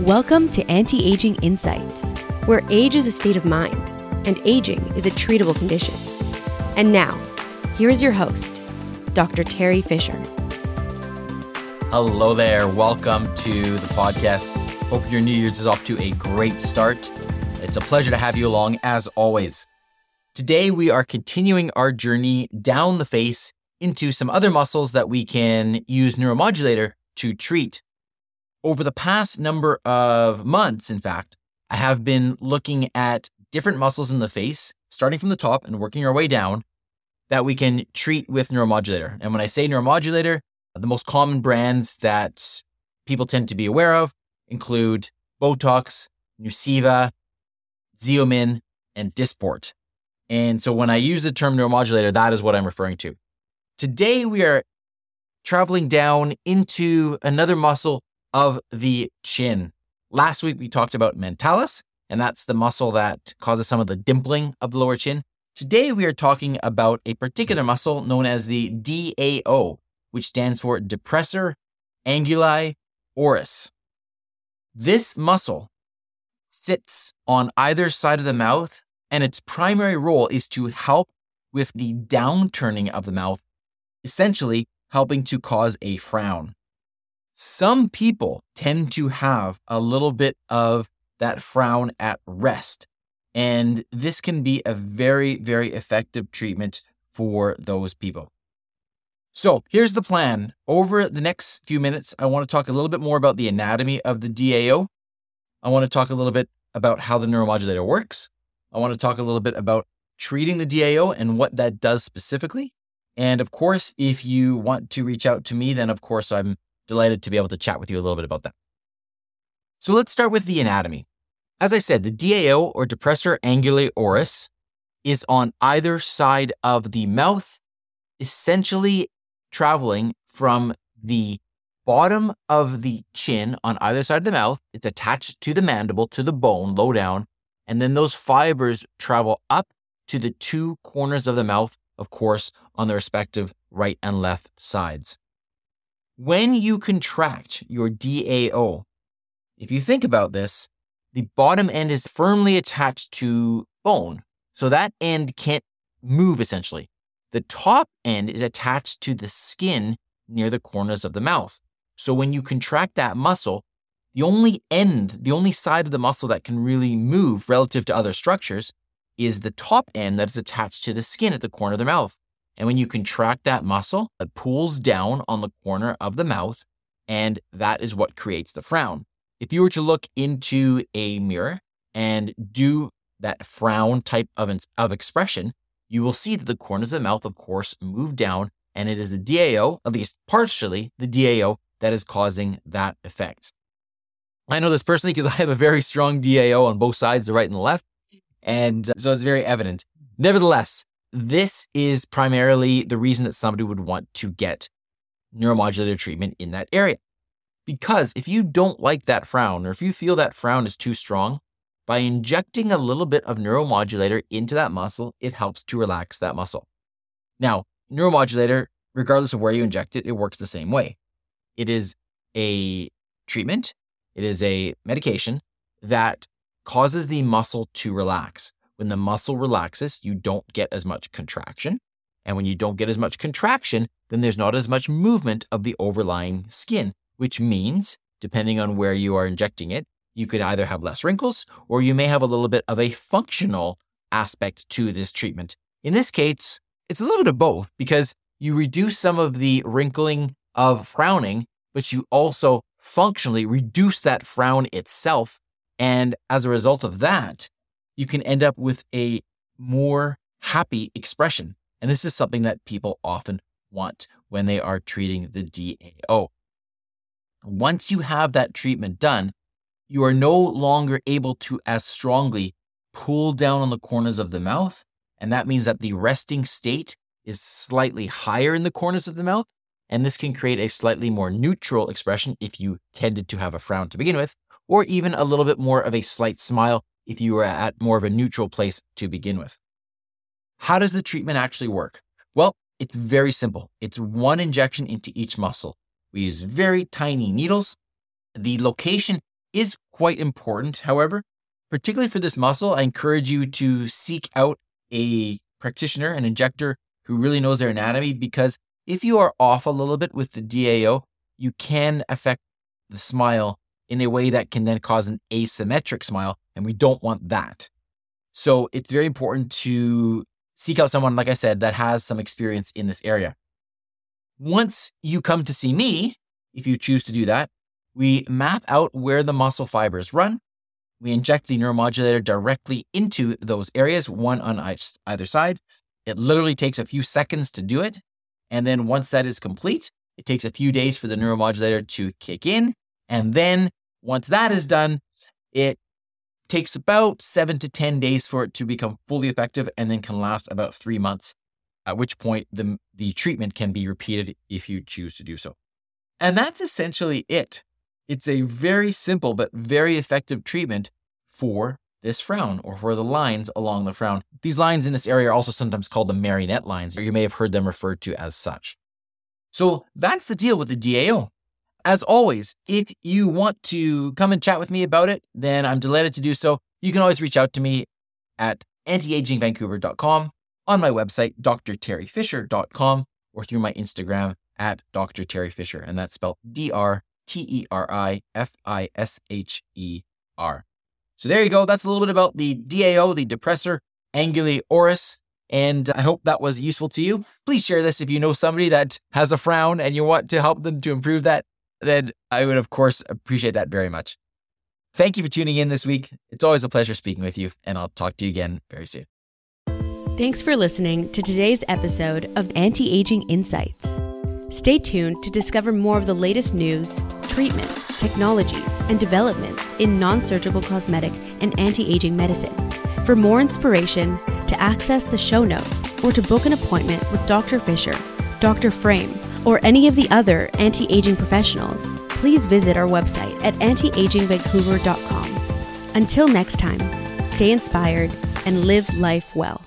Welcome to Anti Aging Insights, where age is a state of mind and aging is a treatable condition. And now, here is your host, Dr. Teri Fisher. Hello there. Welcome to the podcast. Hope your New Year's is off to a great start. It's a pleasure to have you along as always. Today, we are continuing our journey down the face into some other muscles that we can use neuromodulator to treat over the past number of months, in fact, I have been looking at different muscles in the face, starting from the top and working our way down, that we can treat with neuromodulator. And when I say neuromodulator, the most common brands that people tend to be aware of include Botox, Nuceiva, Xeomin, and Dysport. And so when I use the term neuromodulator, that is what I'm referring to. Today, we are traveling down into another muscle of the chin. Last week, we talked about mentalis, and that's the muscle that causes some of the dimpling of the lower chin. Today, we are talking about a particular muscle known as the DAO, which stands for depressor anguli oris. This muscle sits on either side of the mouth, and its primary role is to help with the downturning of the mouth, essentially helping to cause a frown. Some people tend to have a little bit of that frown at rest. And this can be a very, very effective treatment for those people. So here's the plan. Over the next few minutes, I want to talk a little bit more about the anatomy of the DAO. I want to talk a little bit about how the neuromodulator works. I want to talk a little bit about treating the DAO and what that does specifically. And of course, if you want to reach out to me, then of course I'm delighted to be able to chat with you a little bit about that. So let's start with the anatomy. As I said, the DAO or depressor anguli oris is on either side of the mouth, essentially traveling from the bottom of the chin on either side of the mouth. It's attached to the mandible, to the bone, low down. And then those fibers travel up to the two corners of the mouth, of course, on the respective right and left sides. When you contract your DAO, if you think about this, the bottom end is firmly attached to bone. So that end can't move essentially. The top end is attached to the skin near the corners of the mouth. So when you contract that muscle, the only end, the only side of the muscle that can really move relative to other structures is the top end that is attached to the skin at the corner of the mouth. And when you contract that muscle, it pulls down on the corner of the mouth, and that is what creates the frown. If you were to look into a mirror and do that frown type of, of expression, you will see that the corners of the mouth, of course, move down, and it is the DAO, at least partially the DAO, that is causing that effect. I know this personally because I have a very strong DAO on both sides, the right and the left. And so it's very evident. Nevertheless, this is primarily the reason that somebody would want to get neuromodulator treatment in that area. Because if you don't like that frown, or if you feel that frown is too strong, by injecting a little bit of neuromodulator into that muscle, it helps to relax that muscle. Now, neuromodulator, regardless of where you inject it, it works the same way. It is a treatment, it is a medication that causes the muscle to relax. When the muscle relaxes, you don't get as much contraction. And when you don't get as much contraction, then there's not as much movement of the overlying skin, which means, depending on where you are injecting it, you could either have less wrinkles or you may have a little bit of a functional aspect to this treatment. In this case, it's a little bit of both because you reduce some of the wrinkling of frowning, but you also functionally reduce that frown itself. And as a result of that, you can end up with a more happy expression. And this is something that people often want when they are treating the DAO. Once you have that treatment done, you are no longer able to as strongly pull down on the corners of the mouth. And that means that the resting state is slightly higher in the corners of the mouth. And this can create a slightly more neutral expression if you tended to have a frown to begin with, or even a little bit more of a slight smile if you were at more of a neutral place to begin with. How does the treatment actually work? Well, it's very simple. It's one injection into each muscle. We use very tiny needles. The location is quite important. However, particularly for this muscle, I encourage you to seek out a practitioner, an injector who really knows their anatomy, because if you are off a little bit with the DAO, you can affect the smile in a way that can then cause an asymmetric smile, and we don't want that. So it's very important to seek out someone, like I said, that has some experience in this area. Once you come to see me, if you choose to do that, we map out where the muscle fibers run. We inject the neuromodulator directly into those areas, one on either side. It literally takes a few seconds to do it. And then once that is complete, it takes a few days for the neuromodulator to kick in. And then once that is done, it takes about seven to 10 days for it to become fully effective and then can last about three months, at which point the, the treatment can be repeated if you choose to do so. And that's essentially it. It's a very simple but very effective treatment for this frown or for the lines along the frown. These lines in this area are also sometimes called the marionette lines, or you may have heard them referred to as such. So that's the deal with the DAO. As always, if you want to come and chat with me about it, then I'm delighted to do so. You can always reach out to me at antiagingvancouver.com, on my website, drterifisher.com, or through my Instagram at Dr. Teri Fisher, and that's spelled D R T E R I F I S H E R. So there you go. That's a little bit about the DAO, the depressor anguli oris. And I hope that was useful to you. Please share this if you know somebody that has a frown and you want to help them to improve that. Then I would, of course, appreciate that very much. Thank you for tuning in this week. It's always a pleasure speaking with you, and I'll talk to you again very soon. Thanks for listening to today's episode of Anti Aging Insights. Stay tuned to discover more of the latest news, treatments, technologies, and developments in non surgical cosmetic and anti aging medicine. For more inspiration, to access the show notes, or to book an appointment with Dr. Fisher, Dr. Frame, or any of the other anti aging professionals, please visit our website at antiagingvancouver.com. Until next time, stay inspired and live life well.